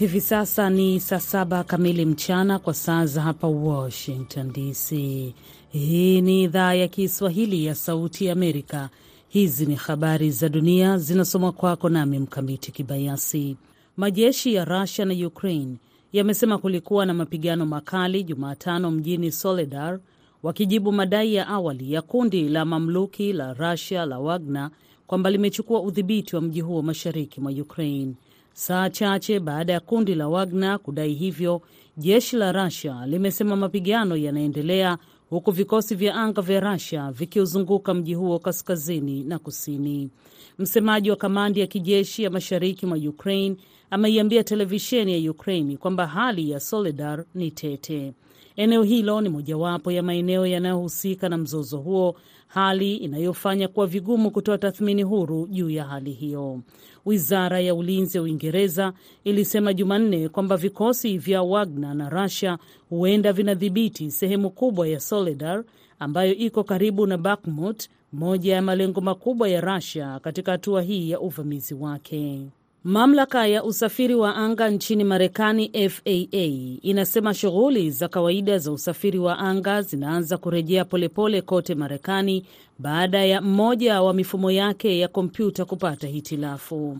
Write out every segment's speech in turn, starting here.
Hivi sasa ni saa saba kamili mchana kwa saa za hapa Washington DC. Hii ni idhaa ya Kiswahili ya Sauti ya Amerika. Hizi ni habari za dunia zinasomwa kwako nami Mkamiti Kibayasi. Majeshi ya Rusia na Ukraine yamesema kulikuwa na mapigano makali Jumatano mjini Soledar, wakijibu madai ya awali ya kundi la mamluki la Rusia la Wagner kwamba limechukua udhibiti wa mji huo mashariki mwa Ukraine. Saa chache baada ya kundi la Wagner kudai hivyo, jeshi la Rusia limesema mapigano yanaendelea huku vikosi vya anga vya Rusia vikiuzunguka mji huo kaskazini na kusini. Msemaji wa kamandi ya kijeshi ya mashariki mwa Ukraine ameiambia televisheni ya Ukraine kwamba hali ya Soledar ni tete. Eneo hilo ni mojawapo ya maeneo yanayohusika na mzozo huo, hali inayofanya kuwa vigumu kutoa tathmini huru juu ya hali hiyo. Wizara ya ulinzi ya Uingereza ilisema Jumanne kwamba vikosi vya Wagner na Russia huenda vinadhibiti sehemu kubwa ya Soledar ambayo iko karibu na Bakhmut, moja ya malengo makubwa ya Russia katika hatua hii ya uvamizi wake. Mamlaka ya usafiri wa anga nchini Marekani, FAA, inasema shughuli za kawaida za usafiri wa anga zinaanza kurejea polepole kote Marekani baada ya mmoja wa mifumo yake ya kompyuta kupata hitilafu.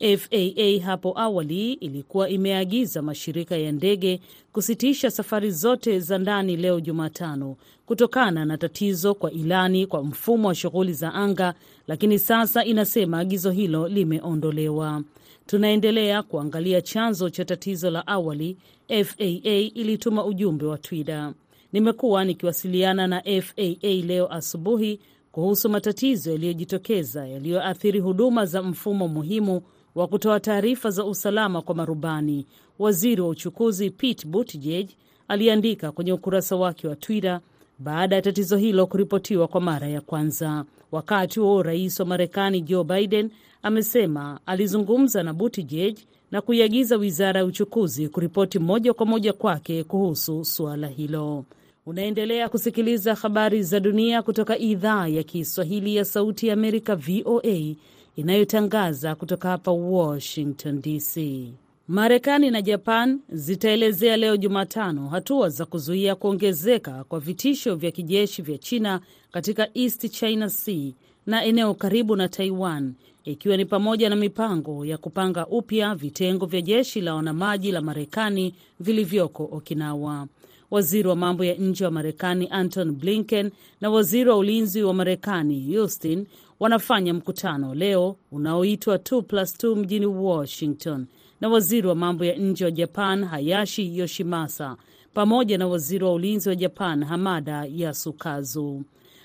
FAA hapo awali ilikuwa imeagiza mashirika ya ndege kusitisha safari zote za ndani leo Jumatano kutokana na tatizo kwa ilani kwa mfumo wa shughuli za anga, lakini sasa inasema agizo hilo limeondolewa. Tunaendelea kuangalia chanzo cha tatizo la awali, FAA ilituma ujumbe wa Twitter. Nimekuwa nikiwasiliana na FAA leo asubuhi kuhusu matatizo yaliyojitokeza yaliyoathiri huduma za mfumo muhimu wa kutoa taarifa za usalama kwa marubani, waziri wa uchukuzi Pete Buttigieg aliandika kwenye ukurasa wake wa Twitter baada ya tatizo hilo kuripotiwa kwa mara ya kwanza. Wakati huo rais wa Marekani Joe Biden amesema alizungumza na Buttigieg na kuiagiza wizara ya uchukuzi kuripoti moja kwa moja kwake kuhusu suala hilo. Unaendelea kusikiliza habari za dunia kutoka idhaa ya Kiswahili ya Sauti ya Amerika, VOA, inayotangaza kutoka hapa Washington DC. Marekani na Japan zitaelezea leo Jumatano hatua za kuzuia kuongezeka kwa vitisho vya kijeshi vya China katika East China Sea na eneo karibu na Taiwan, ikiwa ni pamoja na mipango ya kupanga upya vitengo vya jeshi la wanamaji la Marekani vilivyoko Okinawa. Waziri wa mambo ya nje wa Marekani Anton Blinken na waziri wa ulinzi wa Marekani Austin wanafanya mkutano leo unaoitwa 2+2 mjini Washington na waziri wa mambo ya nje wa Japan Hayashi Yoshimasa pamoja na waziri wa ulinzi wa Japan Hamada Yasukazu.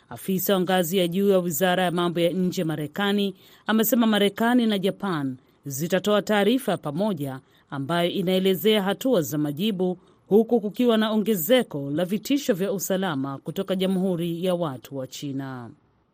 Afisa wa ngazi ya juu ya wizara ya mambo ya nje Marekani amesema Marekani na Japan zitatoa taarifa ya pamoja ambayo inaelezea hatua za majibu huku kukiwa na ongezeko la vitisho vya usalama kutoka Jamhuri ya Watu wa China.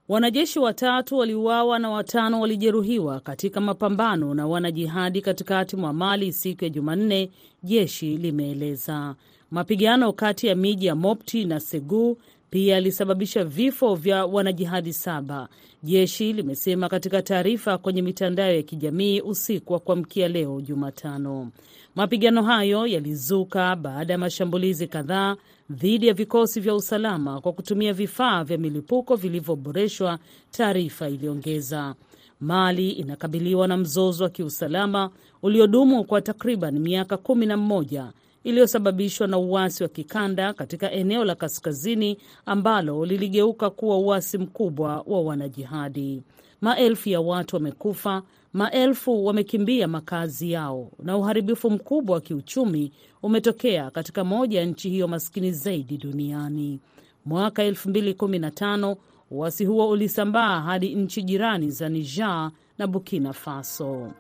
Wanajeshi watatu waliuawa na watano walijeruhiwa katika mapambano na wanajihadi katikati mwa Mali siku ya Jumanne, jeshi limeeleza. Mapigano kati ya miji ya Mopti na Segu pia yalisababisha vifo vya wanajihadi saba, jeshi limesema katika taarifa kwenye mitandao ya kijamii usiku wa kuamkia leo Jumatano. Mapigano hayo yalizuka baada ya mashambulizi kadhaa dhidi ya vikosi vya usalama kwa kutumia vifaa vya milipuko vilivyoboreshwa, taarifa iliongeza. Mali inakabiliwa na mzozo wa kiusalama uliodumu kwa takriban miaka kumi na mmoja iliyosababishwa na uasi wa kikanda katika eneo la kaskazini ambalo liligeuka kuwa uasi mkubwa wa wanajihadi. Maelfu ya watu wamekufa, maelfu wamekimbia makazi yao na uharibifu mkubwa wa kiuchumi umetokea katika moja ya nchi hiyo maskini zaidi duniani. Mwaka 2015 uasi huo ulisambaa hadi nchi jirani za Niger na Burkina Faso.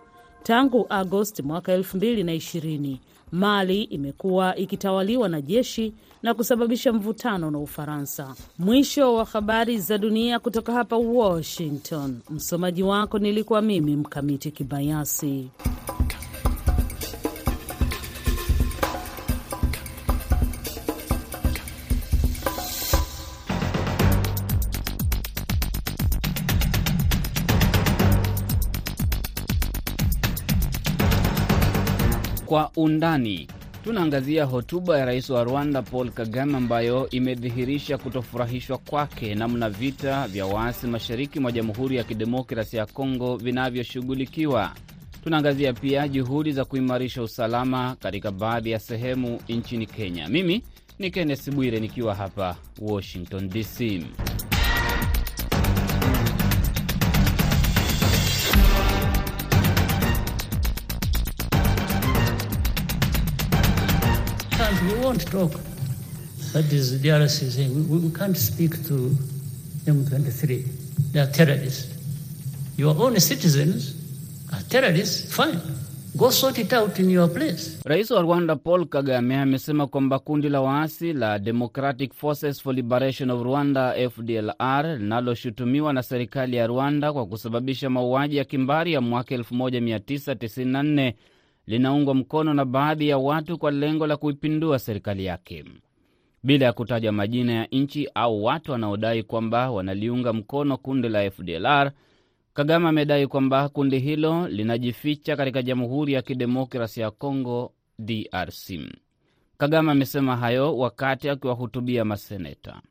Tangu Agosti mwaka 2020 Mali imekuwa ikitawaliwa na jeshi na kusababisha mvutano na Ufaransa. Mwisho wa habari za dunia kutoka hapa Washington. Msomaji wako nilikuwa mimi Mkamiti Kibayasi. Undani tunaangazia hotuba ya rais wa Rwanda Paul Kagame ambayo imedhihirisha kutofurahishwa kwake namna vita vya waasi mashariki mwa Jamhuri ya Kidemokrasi ya Kongo vinavyoshughulikiwa. Tunaangazia pia juhudi za kuimarisha usalama katika baadhi ya sehemu nchini Kenya. Mimi ni Kenneth Bwire nikiwa hapa Washington DC. We won't talk. That is DRC saying. We, we can't speak to M23. They are terrorists. Your own citizens are terrorists. Fine. Go sort it out in your place. Rais wa Rwanda Paul Kagame amesema kwamba kundi la waasi la Democratic Forces for Liberation of Rwanda FDLR linaloshutumiwa na serikali ya Rwanda kwa kusababisha mauaji ya kimbari ya mwaka 1994 linaungwa mkono na baadhi ya watu kwa lengo la kuipindua serikali yake. Bila ya kutaja majina ya nchi au watu wanaodai kwamba wanaliunga mkono kundi la FDLR, Kagame amedai kwamba kundi hilo linajificha katika Jamhuri ya Kidemokrasia ya Kongo, DRC. Kagame amesema hayo wakati akiwahutubia maseneta.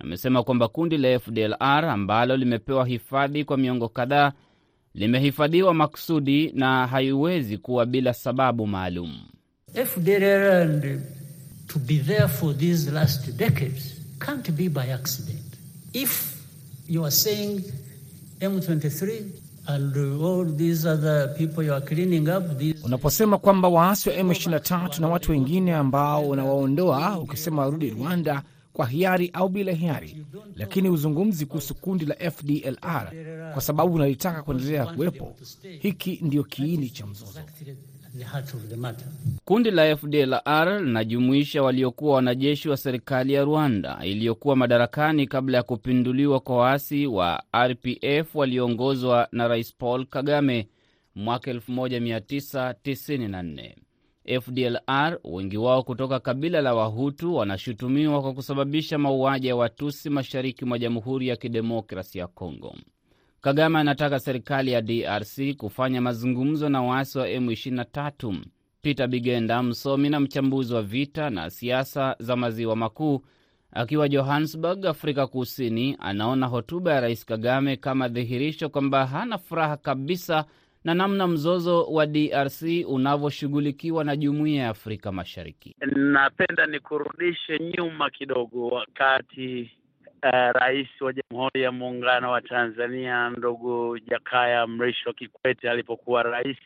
Amesema kwamba kundi la FDLR ambalo limepewa hifadhi kwa miongo kadhaa limehifadhiwa makusudi na haiwezi kuwa bila sababu maalum. FDLR and to be there for these last decades can't be by accident. If you are saying M23 and all these other people you are cleaning up these... Unaposema kwamba waasi wa M23 na watu wengine ambao unawaondoa ukisema warudi Rwanda kwa hiari au bila hiari, lakini uzungumzi kuhusu kundi la FDLR kwa sababu unalitaka kuendelea kuwepo. Hiki ndiyo kiini cha mzozo. Kundi la FDLR linajumuisha waliokuwa wanajeshi wa serikali ya Rwanda iliyokuwa madarakani kabla ya kupinduliwa kwa waasi wa RPF walioongozwa na Rais Paul Kagame mwaka 1994. FDLR wengi wao kutoka kabila la Wahutu wanashutumiwa kwa kusababisha mauaji ya Watusi mashariki mwa Jamhuri ya Kidemokrasi ya Kongo. Kagame anataka serikali ya DRC kufanya mazungumzo na waasi wa M23. Peter Bigenda, msomi na mchambuzi wa vita na siasa za maziwa makuu, akiwa Johannesburg, Afrika Kusini, anaona hotuba ya Rais Kagame kama dhihirisho kwamba hana furaha kabisa na namna mzozo wa DRC unavyoshughulikiwa na Jumuiya ya Afrika Mashariki. Napenda nikurudishe nyuma kidogo, wakati uh, Rais wa Jamhuri ya Muungano wa Tanzania ndugu Jakaya Mrisho Kikwete alipokuwa rais,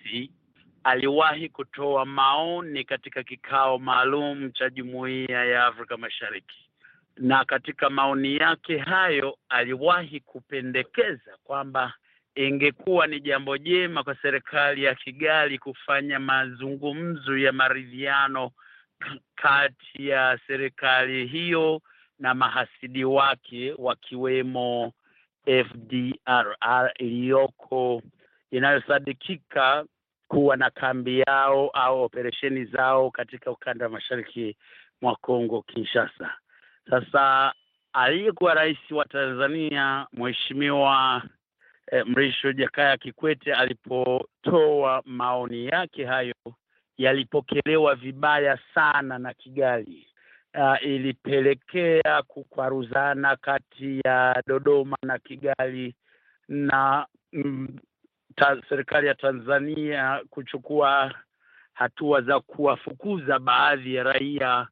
aliwahi kutoa maoni katika kikao maalum cha Jumuiya ya Afrika Mashariki, na katika maoni yake hayo aliwahi kupendekeza kwamba ingekuwa ni jambo jema kwa serikali ya Kigali kufanya mazungumzo ya maridhiano kati ya serikali hiyo na mahasidi wake wakiwemo FDRR iliyoko inayosadikika kuwa na kambi yao au operesheni zao katika ukanda wa mashariki mwa Kongo Kinshasa. Sasa aliyekuwa rais wa Tanzania Mheshimiwa eh, Mrisho Jakaya Kikwete alipotoa maoni yake hayo yalipokelewa vibaya sana na Kigali. Uh, ilipelekea kukwaruzana kati ya Dodoma na Kigali na mm, ta, serikali ya Tanzania kuchukua hatua za kuwafukuza baadhi ya raia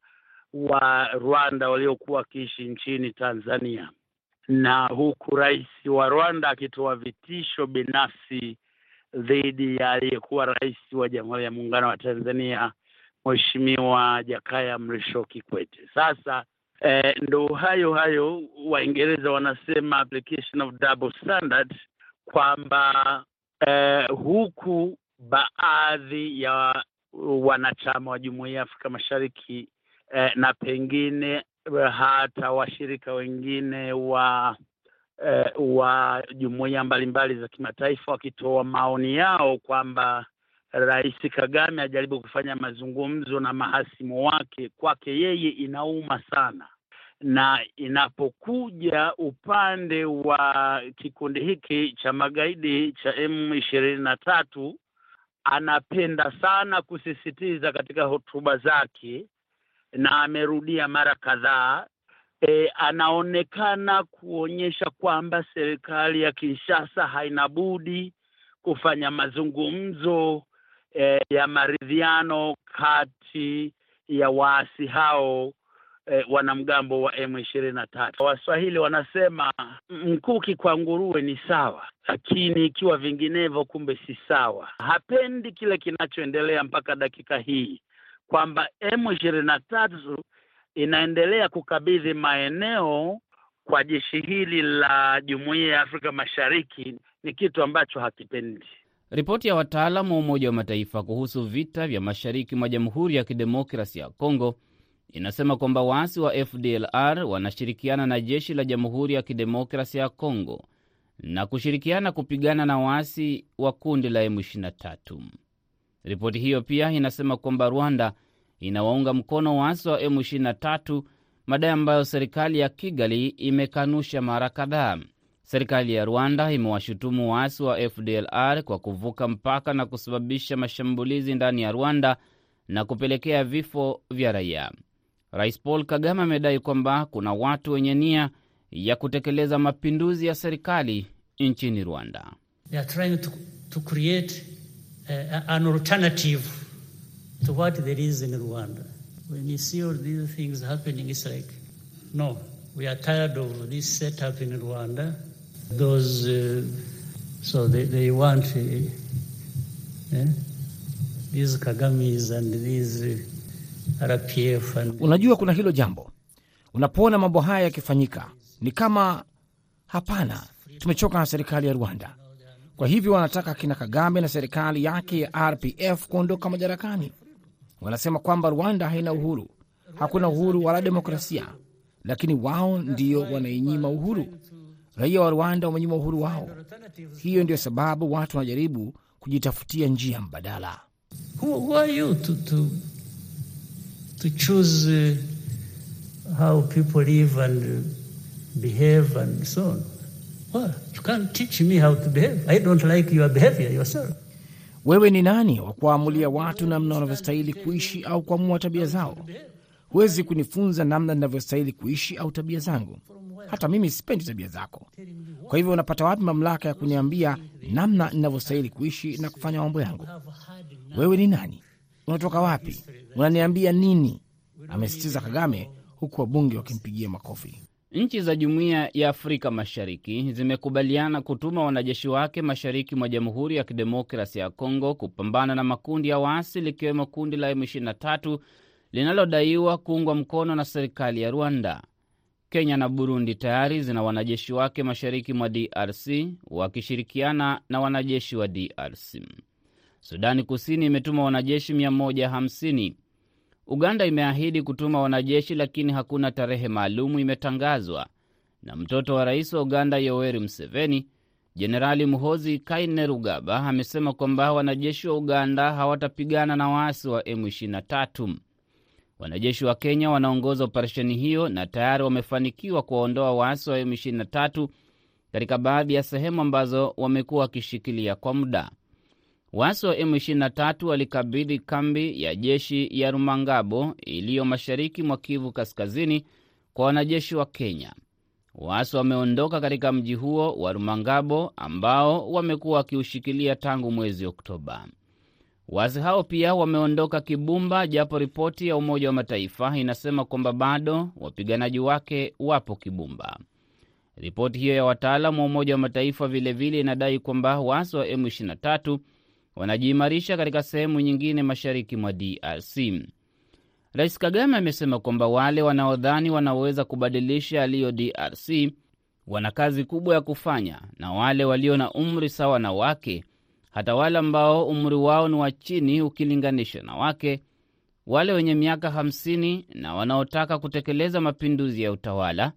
wa Rwanda waliokuwa wakiishi nchini Tanzania, na huku rais wa Rwanda akitoa vitisho binafsi dhidi ya aliyekuwa rais wa Jamhuri ya Muungano wa Tanzania Mheshimiwa Jakaya Mrisho Kikwete. Sasa eh, ndo hayo hayo Waingereza wanasema application of double standard, kwamba eh, huku baadhi ya wanachama wa Jumuiya ya Afrika Mashariki eh, na pengine hata washirika wengine wa eh, wa jumuiya mbalimbali za kimataifa wakitoa maoni yao kwamba Rais Kagame ajaribu kufanya mazungumzo na mahasimu wake, kwake yeye inauma sana, na inapokuja upande wa kikundi hiki cha magaidi cha M ishirini na tatu anapenda sana kusisitiza katika hotuba zake na amerudia mara kadhaa e, anaonekana kuonyesha kwamba serikali ya Kinshasa haina budi kufanya mazungumzo e, ya maridhiano kati ya waasi hao e, wanamgambo wa M ishirini na tatu. Waswahili wanasema mkuki kwa nguruwe ni sawa, lakini ikiwa vinginevyo, kumbe si sawa. Hapendi kile kinachoendelea mpaka dakika hii kwamba M ishirini na tatu inaendelea kukabidhi maeneo kwa jeshi hili la Jumuiya ya Afrika Mashariki ni kitu ambacho hakipendi. Ripoti ya wataalamu wa Umoja wa Mataifa kuhusu vita vya mashariki mwa Jamhuri ya Kidemokrasi ya Kongo inasema kwamba waasi wa FDLR wanashirikiana na jeshi la Jamhuri ya Kidemokrasi ya Kongo na kushirikiana kupigana na waasi wa kundi la M23. Ripoti hiyo pia inasema kwamba Rwanda inawaunga mkono waasi wa M23, madai ambayo serikali ya Kigali imekanusha mara kadhaa. Serikali ya Rwanda imewashutumu waasi wa FDLR kwa kuvuka mpaka na kusababisha mashambulizi ndani ya Rwanda na kupelekea vifo vya raia. Rais Paul Kagame amedai kwamba kuna watu wenye nia ya kutekeleza mapinduzi ya serikali nchini Rwanda. They are trying to, to create uh, an alternative to what there is in Rwanda. When you see all these things happening, it's like, no, we are tired of this setup in Rwanda. Those, uh, so they, they want uh, eh, these Kagamis and these uh, RPF and Unajua, kuna hilo jambo, unapoona mambo haya yakifanyika ni kama hapana, tumechoka na serikali ya Rwanda. Kwa hivyo wanataka kina Kagame na serikali yake ya RPF kuondoka madarakani. Wanasema kwamba Rwanda haina uhuru, hakuna uhuru wala demokrasia, lakini wao ndio wanainyima uhuru. Raia wa Rwanda wamenyima uhuru wao. Hiyo ndio sababu watu wanajaribu kujitafutia njia mbadala. Who, are you to, to, to choose uh, how people live and behave and so on? Well, you can't teach me how to behave. I don't like your behavior yourself. Wewe ni nani wa kuwaamulia watu namna wanavyostahili kuishi au kuamua tabia zao? Huwezi kunifunza namna ninavyostahili kuishi au tabia zangu. Hata mimi sipendi tabia zako. Kwa hivyo unapata wapi mamlaka ya kuniambia namna ninavyostahili kuishi na kufanya mambo yangu? Wewe ni nani? Unatoka wapi? Unaniambia nini? Amesitiza Kagame, huku wabunge wakimpigia makofi. Nchi za Jumuiya ya Afrika Mashariki zimekubaliana kutuma wanajeshi wake mashariki mwa Jamhuri ya Kidemokrasi ya Kongo kupambana na makundi ya waasi likiwemo kundi la M23 linalodaiwa kuungwa mkono na serikali ya Rwanda. Kenya na Burundi tayari zina wanajeshi wake mashariki mwa DRC wakishirikiana na wanajeshi wa DRC. Sudani Kusini imetuma wanajeshi 150. Uganda imeahidi kutuma wanajeshi lakini hakuna tarehe maalumu imetangazwa. Na mtoto wa rais wa Uganda Yoweri Museveni, Jenerali Muhozi Kainerugaba, amesema kwamba wanajeshi wa Uganda hawatapigana na waasi wa M23. Wanajeshi wa Kenya wanaongoza operesheni hiyo na tayari wamefanikiwa kuwaondoa waasi wa M23 katika baadhi ya sehemu ambazo wamekuwa wakishikilia kwa muda. Waasi wa M23 walikabidhi kambi ya jeshi ya Rumangabo iliyo mashariki mwa Kivu Kaskazini kwa wanajeshi wa Kenya. Waasi wameondoka katika mji huo wa Rumangabo ambao wamekuwa wakiushikilia tangu mwezi Oktoba. Waasi hao pia wameondoka Kibumba, japo ripoti ya Umoja wa Mataifa inasema kwamba bado wapiganaji wake wapo Kibumba. Ripoti hiyo ya wataalamu wa Umoja wa Mataifa vilevile inadai kwamba waasi wa M23 wanajiimarisha katika sehemu nyingine mashariki mwa DRC. Rais Kagame amesema kwamba wale wanaodhani wanaweza kubadilisha yaliyo DRC wana kazi kubwa ya kufanya, na wale walio na umri sawa na wake, hata wale ambao umri wao ni wa chini ukilinganisha na wake, wale wenye miaka 50 na wanaotaka kutekeleza mapinduzi ya utawala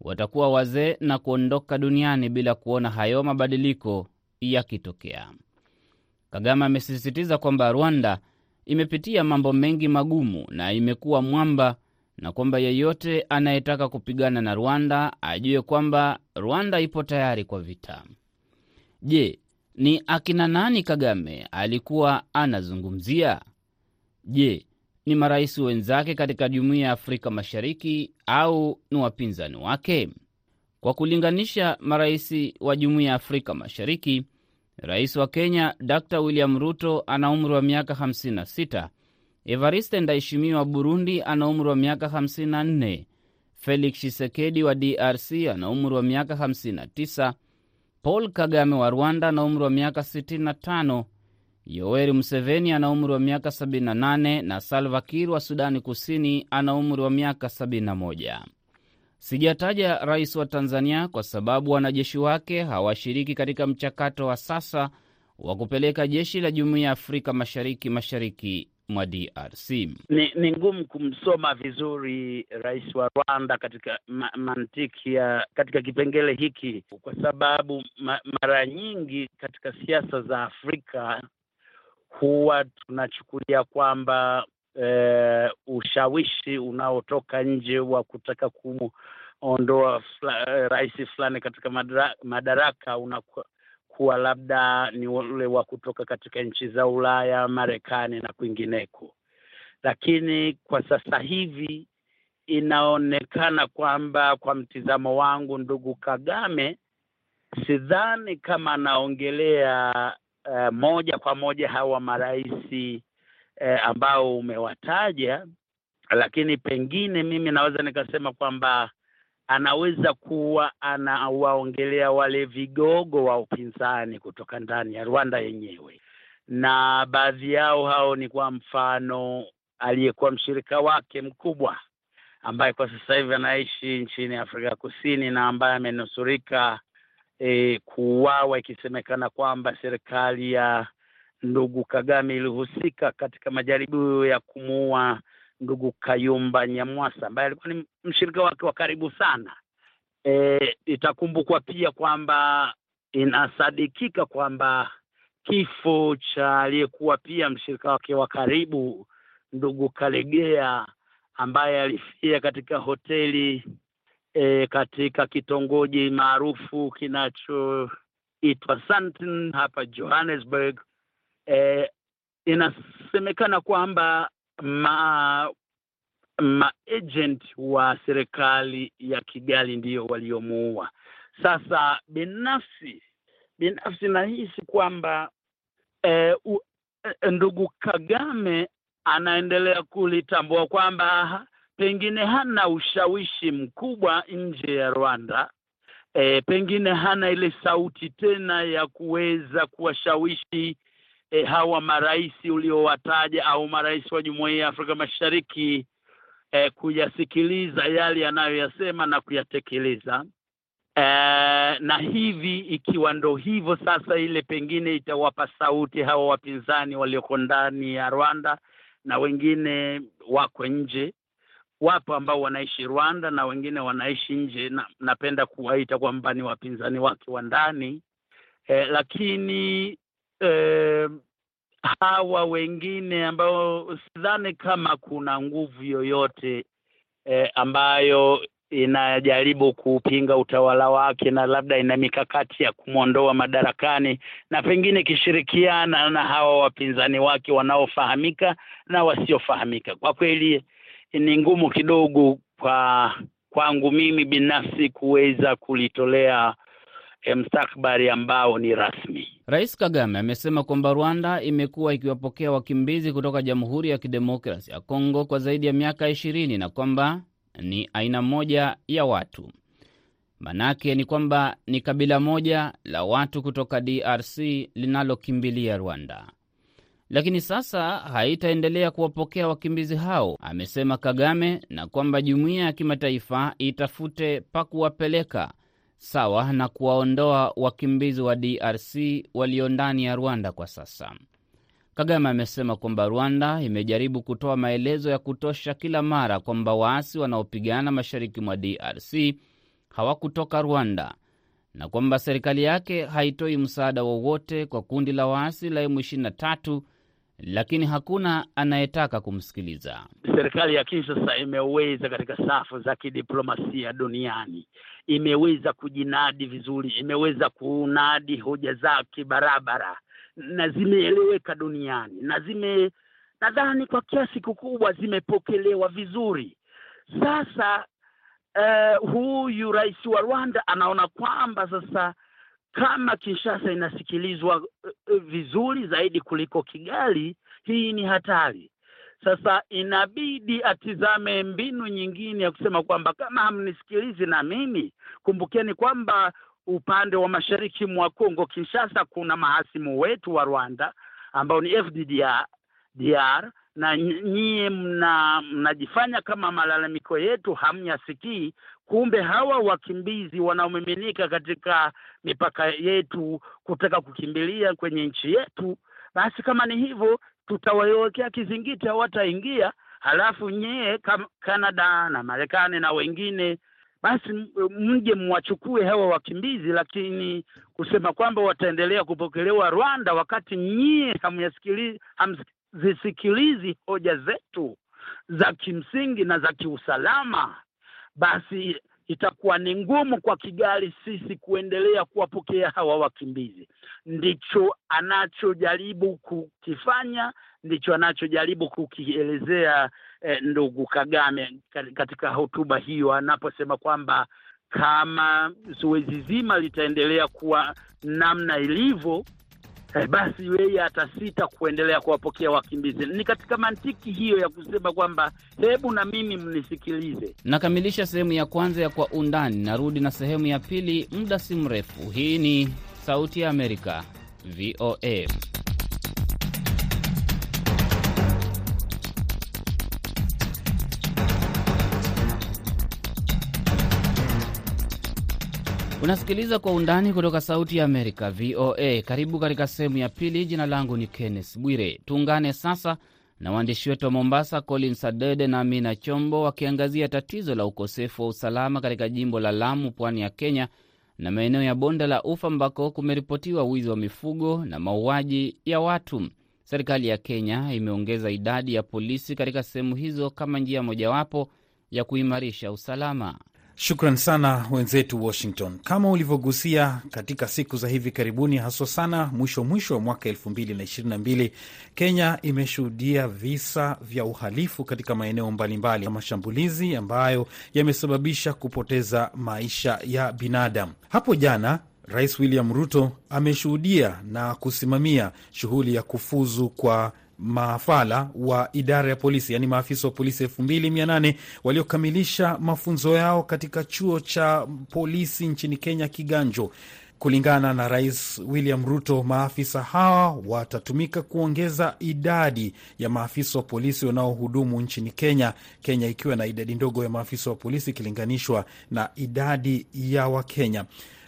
watakuwa wazee na kuondoka duniani bila kuona hayo mabadiliko yakitokea. Kagame amesisitiza kwamba Rwanda imepitia mambo mengi magumu na imekuwa mwamba, na kwamba yeyote anayetaka kupigana na Rwanda ajue kwamba Rwanda ipo tayari kwa vita. Je, Ni akina nani Kagame alikuwa anazungumzia? Je, ni marais wenzake katika jumuiya ya Afrika Mashariki au ni wapinzani wake? Kwa kulinganisha marais wa jumuiya ya Afrika Mashariki, rais wa Kenya Dr. William Ruto ana umri wa miaka 56, Evariste Ndayishimiye wa Burundi ana umri wa miaka 54, Felix Tshisekedi wa DRC ana umri wa miaka 59, Paul Kagame wa Rwanda ana umri wa miaka 65, Yoweri Museveni ana umri wa miaka 78 na Salva Kiir wa Sudani Kusini ana umri wa miaka 71. Sijataja rais wa Tanzania kwa sababu wanajeshi wake hawashiriki katika mchakato wa sasa wa kupeleka jeshi la Jumuiya ya Afrika Mashariki mashariki mwa DRC. Ni, ni ngumu kumsoma vizuri rais wa Rwanda katika ma, mantiki ya katika kipengele hiki kwa sababu ma, mara nyingi katika siasa za Afrika huwa tunachukulia kwamba eh, ushawishi unaotoka nje wa kutaka kuondoa fla, rais fulani katika madara, madaraka unakuwa labda ni ule wa kutoka katika nchi za Ulaya, Marekani na kwingineko, lakini kwa sasa hivi inaonekana kwamba kwa mtizamo wangu, ndugu Kagame sidhani kama anaongelea uh, moja kwa moja hawa maraisi uh, ambao umewataja, lakini pengine mimi naweza nikasema kwamba anaweza kuwa anawaongelea wale vigogo wa upinzani kutoka ndani ya Rwanda yenyewe, na baadhi yao hao ni kwa mfano aliyekuwa mshirika wake mkubwa ambaye kwa sasa hivi anaishi nchini Afrika Kusini na ambaye amenusurika e, kuuawa ikisemekana kwamba serikali ya ndugu Kagame ilihusika katika majaribio ya kumuua ndugu Kayumba Nyamwasa ambaye alikuwa ni mshirika wake wa karibu sana. E, itakumbukwa pia kwamba inasadikika kwamba kifo cha aliyekuwa pia mshirika wake wa karibu ndugu Kalegea ambaye alifia katika hoteli e, katika kitongoji maarufu kinachoitwa Sandton hapa Johannesburg. E, inasemekana kwamba ma maagent wa serikali ya Kigali ndiyo waliomuua. Sasa binafsi binafsi nahisi kwamba eh, u, e, ndugu Kagame anaendelea kulitambua kwamba pengine hana ushawishi mkubwa nje ya Rwanda. E, pengine hana ile sauti tena ya kuweza kuwashawishi e, hawa marais uliowataja au marais wa Jumuiya ya Afrika Mashariki e, kuyasikiliza yale yanayoyasema na kuyatekeleza. E, na hivi ikiwa ndo hivyo sasa, ile pengine itawapa sauti hawa wapinzani walioko ndani ya Rwanda na wengine wako nje. Wapo ambao wanaishi Rwanda na wengine wanaishi nje, na napenda kuwaita kwamba ni wapinzani wake wa ndani e, lakini e, hawa wengine ambao sidhani kama kuna nguvu yoyote eh, ambayo inajaribu kupinga utawala wake na labda ina mikakati ya kumwondoa madarakani na pengine ikishirikiana na hawa wapinzani wake wanaofahamika na wasiofahamika. Kwa kweli ni ngumu kidogo kwa kwangu mimi binafsi kuweza kulitolea mstakbari ambao ni rasmi. Rais Kagame amesema kwamba Rwanda imekuwa ikiwapokea wakimbizi kutoka Jamhuri ya Kidemokrasi ya Kongo kwa zaidi ya miaka ishirini na kwamba ni aina moja ya watu. Manake ni kwamba ni kabila moja la watu kutoka DRC linalokimbilia Rwanda, lakini sasa haitaendelea kuwapokea wakimbizi hao, amesema Kagame, na kwamba jumuiya ya kimataifa itafute pa kuwapeleka sawa na kuwaondoa wakimbizi wa DRC walio ndani ya Rwanda kwa sasa. Kagame amesema kwamba Rwanda imejaribu kutoa maelezo ya kutosha kila mara kwamba waasi wanaopigana mashariki mwa DRC hawakutoka Rwanda na kwamba serikali yake haitoi msaada wowote kwa kundi la waasi la M23 lakini hakuna anayetaka kumsikiliza. Serikali ya Kinshasa imeweza katika safu za kidiplomasia duniani, imeweza kujinadi vizuri, imeweza kunadi hoja zake barabara na zimeeleweka duniani na zime nadhani kwa kiasi kikubwa zimepokelewa vizuri. Sasa uh, huyu rais wa Rwanda anaona kwamba sasa kama Kinshasa inasikilizwa uh, vizuri zaidi kuliko Kigali, hii ni hatari. Sasa inabidi atizame mbinu nyingine ya kusema kwamba kama hamnisikilizi na mimi, kumbukeni kwamba upande wa mashariki mwa Kongo Kinshasa kuna mahasimu wetu wa Rwanda ambao ni FDDR DR na nyie mna mnajifanya kama malalamiko yetu hamyasikii. Kumbe hawa wakimbizi wanaomiminika katika mipaka yetu kutaka kukimbilia kwenye nchi yetu, basi kama ni hivyo, tutawawekea kizingiti, hawataingia. Halafu nyie Kanada na Marekani na wengine basi mje mwachukue hawa wakimbizi, lakini kusema kwamba wataendelea kupokelewa Rwanda wakati nyie hamzisikilizi hoja zetu za kimsingi na za kiusalama, basi itakuwa ni ngumu kwa Kigali sisi kuendelea kuwapokea hawa wakimbizi. Ndicho anachojaribu kukifanya, ndicho anachojaribu kukielezea eh, ndugu Kagame katika hotuba hiyo anaposema kwamba kama zoezi zima litaendelea kuwa namna ilivyo basi yeye atasita kuendelea kuwapokea wakimbizi. Ni katika mantiki hiyo ya kusema kwamba hebu na mimi mnisikilize. Nakamilisha sehemu ya kwanza ya Kwa Undani, narudi na sehemu ya pili muda si mrefu. Hii ni Sauti ya Amerika, VOA. Unasikiliza Kwa Undani kutoka Sauti ya Amerika, VOA. Karibu katika sehemu ya pili. Jina langu ni Kenneth Bwire. Tuungane sasa na waandishi wetu wa Mombasa, Collins Adede na Amina Chombo, wakiangazia tatizo la ukosefu wa usalama katika jimbo la Lamu, pwani ya Kenya, na maeneo ya bonde la Ufa ambako kumeripotiwa wizi wa mifugo na mauaji ya watu. Serikali ya Kenya imeongeza idadi ya polisi katika sehemu hizo kama njia mojawapo ya kuimarisha usalama. Shukran sana wenzetu Washington. Kama ulivyogusia katika siku za hivi karibuni, haswa sana mwisho mwisho wa mwaka elfu mbili na ishirini na mbili, Kenya imeshuhudia visa vya uhalifu katika maeneo mbalimbali mashambulizi ambayo yamesababisha kupoteza maisha ya binadamu. Hapo jana Rais William Ruto ameshuhudia na kusimamia shughuli ya kufuzu kwa maafala wa idara ya polisi yaani maafisa wa polisi elfu mbili mia nane waliokamilisha mafunzo yao katika chuo cha polisi nchini Kenya, Kiganjo. Kulingana na Rais William Ruto, maafisa hawa watatumika kuongeza idadi ya maafisa wa polisi wanaohudumu nchini Kenya, Kenya ikiwa na idadi ndogo ya maafisa wa polisi ikilinganishwa na idadi ya Wakenya.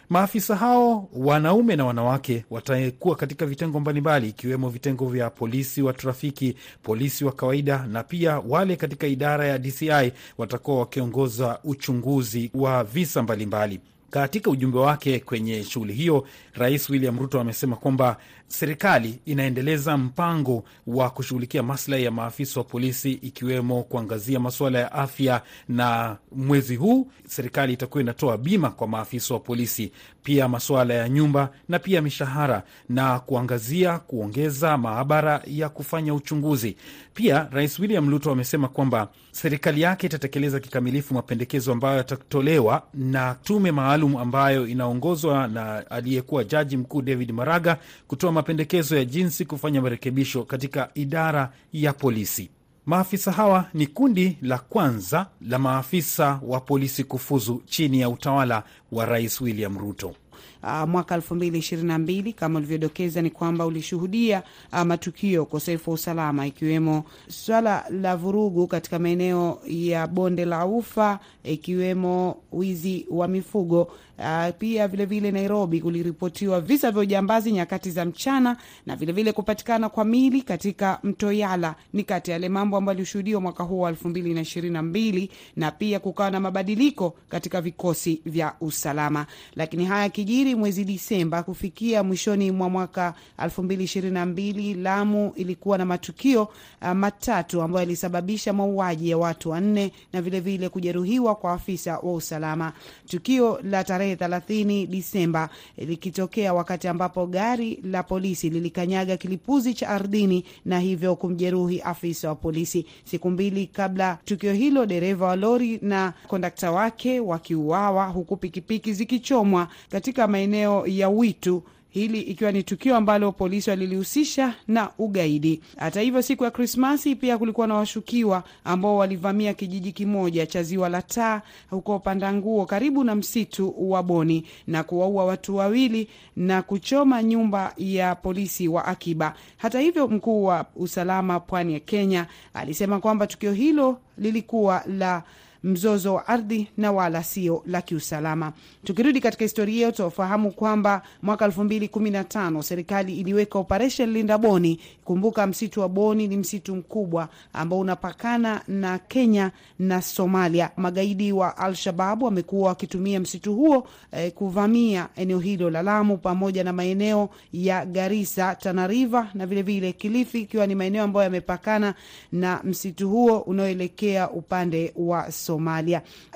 Maafisa hao wanaume na wanawake watakuwa katika vitengo mbalimbali ikiwemo vitengo vya polisi wa trafiki, polisi wa kawaida, na pia wale katika idara ya DCI watakuwa wakiongoza uchunguzi wa visa mbalimbali. Katika ujumbe wake kwenye shughuli hiyo, Rais William Ruto amesema kwamba serikali inaendeleza mpango wa kushughulikia maslahi ya maafisa wa polisi ikiwemo kuangazia masuala ya afya, na mwezi huu serikali itakuwa inatoa bima kwa maafisa wa polisi, pia masuala ya nyumba na pia mishahara, na kuangazia kuongeza maabara ya kufanya uchunguzi. Pia Rais William Ruto amesema kwamba serikali yake itatekeleza kikamilifu mapendekezo ambayo yatatolewa na tume maalum ambayo inaongozwa na aliyekuwa jaji mkuu David Maraga kutoa mapendekezo ya jinsi kufanya marekebisho katika idara ya polisi. Maafisa hawa ni kundi la kwanza la maafisa wa polisi kufuzu chini ya utawala wa Rais William Ruto. Uh, mwaka elfu mbili ishirini na mbili kama ulivyodokeza ni kwamba ulishuhudia uh, matukio ya ukosefu wa usalama ikiwemo swala la vurugu katika maeneo ya bonde la Ufa ikiwemo wizi wa mifugo. Uh, pia vilevile vile Nairobi kuliripotiwa visa vya ujambazi nyakati za mchana na vilevile vile kupatikana kwa mili katika mto Yala ni kati ya yale mambo ambayo yalishuhudiwa mwaka huu wa elfu mbili na ishirini na mbili na pia kukawa na mabadiliko katika vikosi vya usalama, lakini haya kijiri mwezi Disemba kufikia mwishoni mwa mwaka 2022 Lamu ilikuwa na matukio uh, matatu ambayo yalisababisha mauaji ya watu wanne na vilevile vile kujeruhiwa kwa afisa wa usalama. Tukio la tarehe 30 Disemba likitokea wakati ambapo gari la polisi lilikanyaga kilipuzi cha ardhini na hivyo kumjeruhi afisa wa polisi. Siku mbili kabla tukio hilo, dereva wa lori na kondakta wake wakiuawa huku pikipiki zikichomwa katika maeneo ya Witu hili ikiwa ni tukio ambalo polisi walilihusisha na ugaidi. Hata hivyo, siku ya Krismasi pia kulikuwa na washukiwa ambao walivamia kijiji kimoja cha Ziwa la Taa huko Pandanguo, karibu na msitu wa Boni na kuwaua watu wawili na kuchoma nyumba ya polisi wa akiba. Hata hivyo, mkuu wa usalama pwani ya Kenya alisema kwamba tukio hilo lilikuwa la mzozo wa ardhi na wala sio la kiusalama. Tukirudi katika historia hiyo, tunafahamu kwamba mwaka elfu mbili kumi na tano serikali iliweka operation Linda Boni. Kumbuka msitu wa Boni ni msitu mkubwa ambao unapakana na Kenya na Somalia. Magaidi wa Al-Shababu wamekuwa wakitumia msitu huo eh, kuvamia eneo hilo la Lamu pamoja na maeneo ya Garissa, Tana River na vilevile vile Kilifi, ikiwa ni maeneo ambayo yamepakana na msitu huo unaoelekea upande wa Somalia.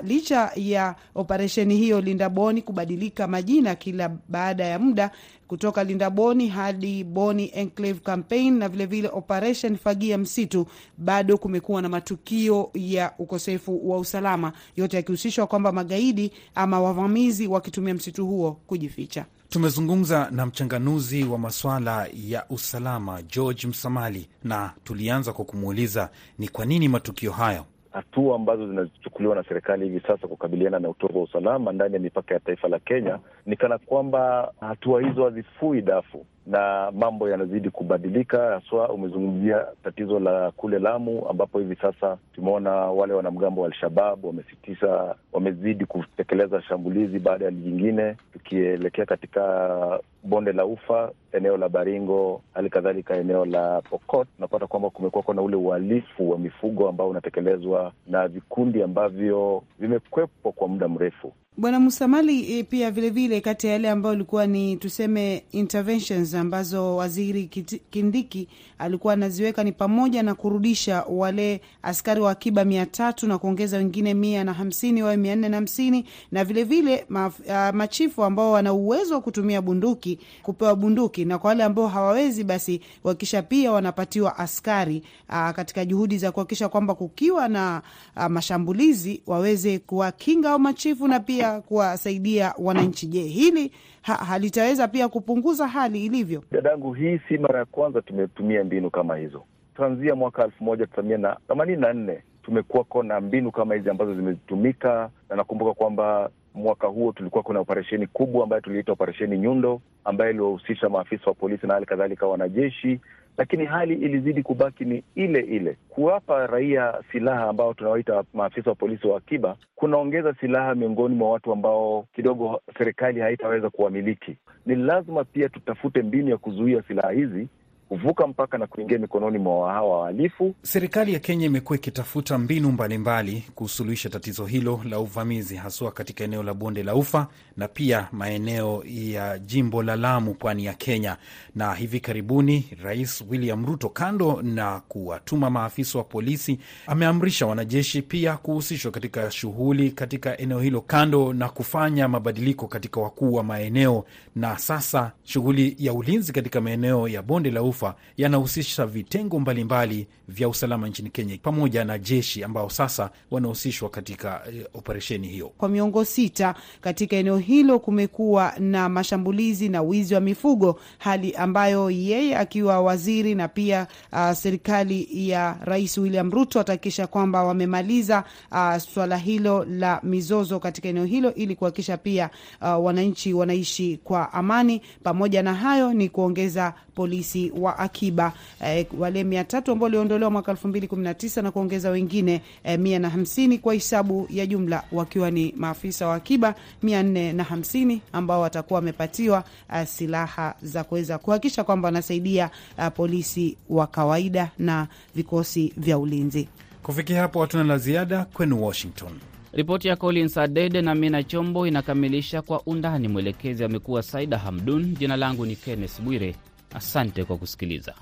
Licha ya operesheni hiyo Linda Boni kubadilika majina kila baada ya muda kutoka Linda Boni hadi Boni Enclave Campaign na vilevile vile Operation Fagia Msitu, bado kumekuwa na matukio ya ukosefu wa usalama, yote yakihusishwa kwamba magaidi ama wavamizi wakitumia msitu huo kujificha. Tumezungumza na mchanganuzi wa masuala ya usalama George Msamali, na tulianza kwa kumuuliza ni kwa nini matukio hayo hatua ambazo zinachukuliwa na serikali hivi sasa kukabiliana na utovu wa usalama ndani ya mipaka ya taifa la Kenya ni kana kwamba hatua hizo hazifui dafu na mambo yanazidi kubadilika. Haswa umezungumzia tatizo la kule Lamu, ambapo hivi sasa tumeona wale wanamgambo wa Alshabab wamesitisha, wamezidi kutekeleza shambulizi baada ya jingine. Tukielekea katika bonde la Ufa, eneo la Baringo, hali kadhalika eneo la Pokot, tunapata kwamba kumekuwa na ule uhalifu wa mifugo ambao unatekelezwa na vikundi ambavyo vimekwepo kwa muda mrefu. Bwana Musamali, pia vilevile kati ya yale ambayo ilikuwa ni tuseme interventions ambazo waziri Kindiki alikuwa anaziweka ni pamoja na kurudisha wale askari wa akiba mia tatu na kuongeza wengine mia na hamsini wawe mia nne na hamsini na vilevile ma, uh, machifu ambao wana uwezo wa kutumia bunduki kupewa bunduki, na kwa wale ambao hawawezi basi kuhakikisha pia wanapatiwa askari uh, katika juhudi za kuhakikisha kwamba kukiwa na uh, mashambulizi waweze kuwakinga au machifu na pia kuwasaidia wananchi. Je, hili ha, halitaweza pia kupunguza hali ilivyo? Dadangu, hii si mara ya kwanza tumetumia mbinu kama hizo. Tanzia mwaka elfu moja tisa mia na themanini na nne tumekuwako na mbinu kama hizi ambazo zimetumika, na nakumbuka kwamba mwaka huo tulikuwa kuna operesheni kubwa ambayo tuliita operesheni Nyundo, ambayo iliwahusisha maafisa wa polisi na hali kadhalika wanajeshi lakini hali ilizidi kubaki ni ile ile. Kuwapa raia silaha ambao tunawaita maafisa wa polisi wa akiba kunaongeza silaha miongoni mwa watu ambao kidogo serikali haitaweza kuwamiliki. Ni lazima pia tutafute mbinu ya kuzuia silaha hizi kuvuka mpaka na kuingia mikononi mwa hawa wahalifu. Serikali ya Kenya imekuwa ikitafuta mbinu mbalimbali kusuluhisha tatizo hilo la uvamizi, haswa katika eneo la bonde la Ufa na pia maeneo ya jimbo la Lamu, pwani ya Kenya. Na hivi karibuni Rais William Ruto, kando na kuwatuma maafisa wa polisi, ameamrisha wanajeshi pia kuhusishwa katika shughuli katika eneo hilo, kando na kufanya mabadiliko katika wakuu wa maeneo. Na sasa shughuli ya ulinzi katika maeneo ya bonde la Ufa yanahusisha vitengo mbalimbali mbali vya usalama nchini Kenya pamoja na jeshi ambao sasa wanahusishwa katika uh, operesheni hiyo. Kwa miongo sita katika eneo hilo kumekuwa na mashambulizi na wizi wa mifugo, hali ambayo yeye akiwa waziri na pia uh, serikali ya Rais William Ruto atahakikisha kwamba wamemaliza uh, swala hilo la mizozo katika eneo hilo ili kuhakikisha pia uh, wananchi wanaishi kwa amani. Pamoja na hayo ni kuongeza polisi wa akiba eh, wale mia tatu ambao waliondolewa mwaka elfu mbili kumi na tisa na kuongeza wengine eh, mia na hamsini kwa hisabu ya jumla wakiwa ni maafisa wa akiba mia nne na hamsini ambao watakuwa wamepatiwa eh, silaha za kuweza kuhakikisha kwamba wanasaidia eh, polisi wa kawaida na vikosi vya ulinzi. Kufikia hapo hatuna la ziada kwenu Washington. Ripoti ya Collins Adede na Mina Chombo inakamilisha kwa undani. Mwelekezi amekuwa Saida Hamdun. Jina langu ni Kenneth Bwire. Asante kwa kusikiliza.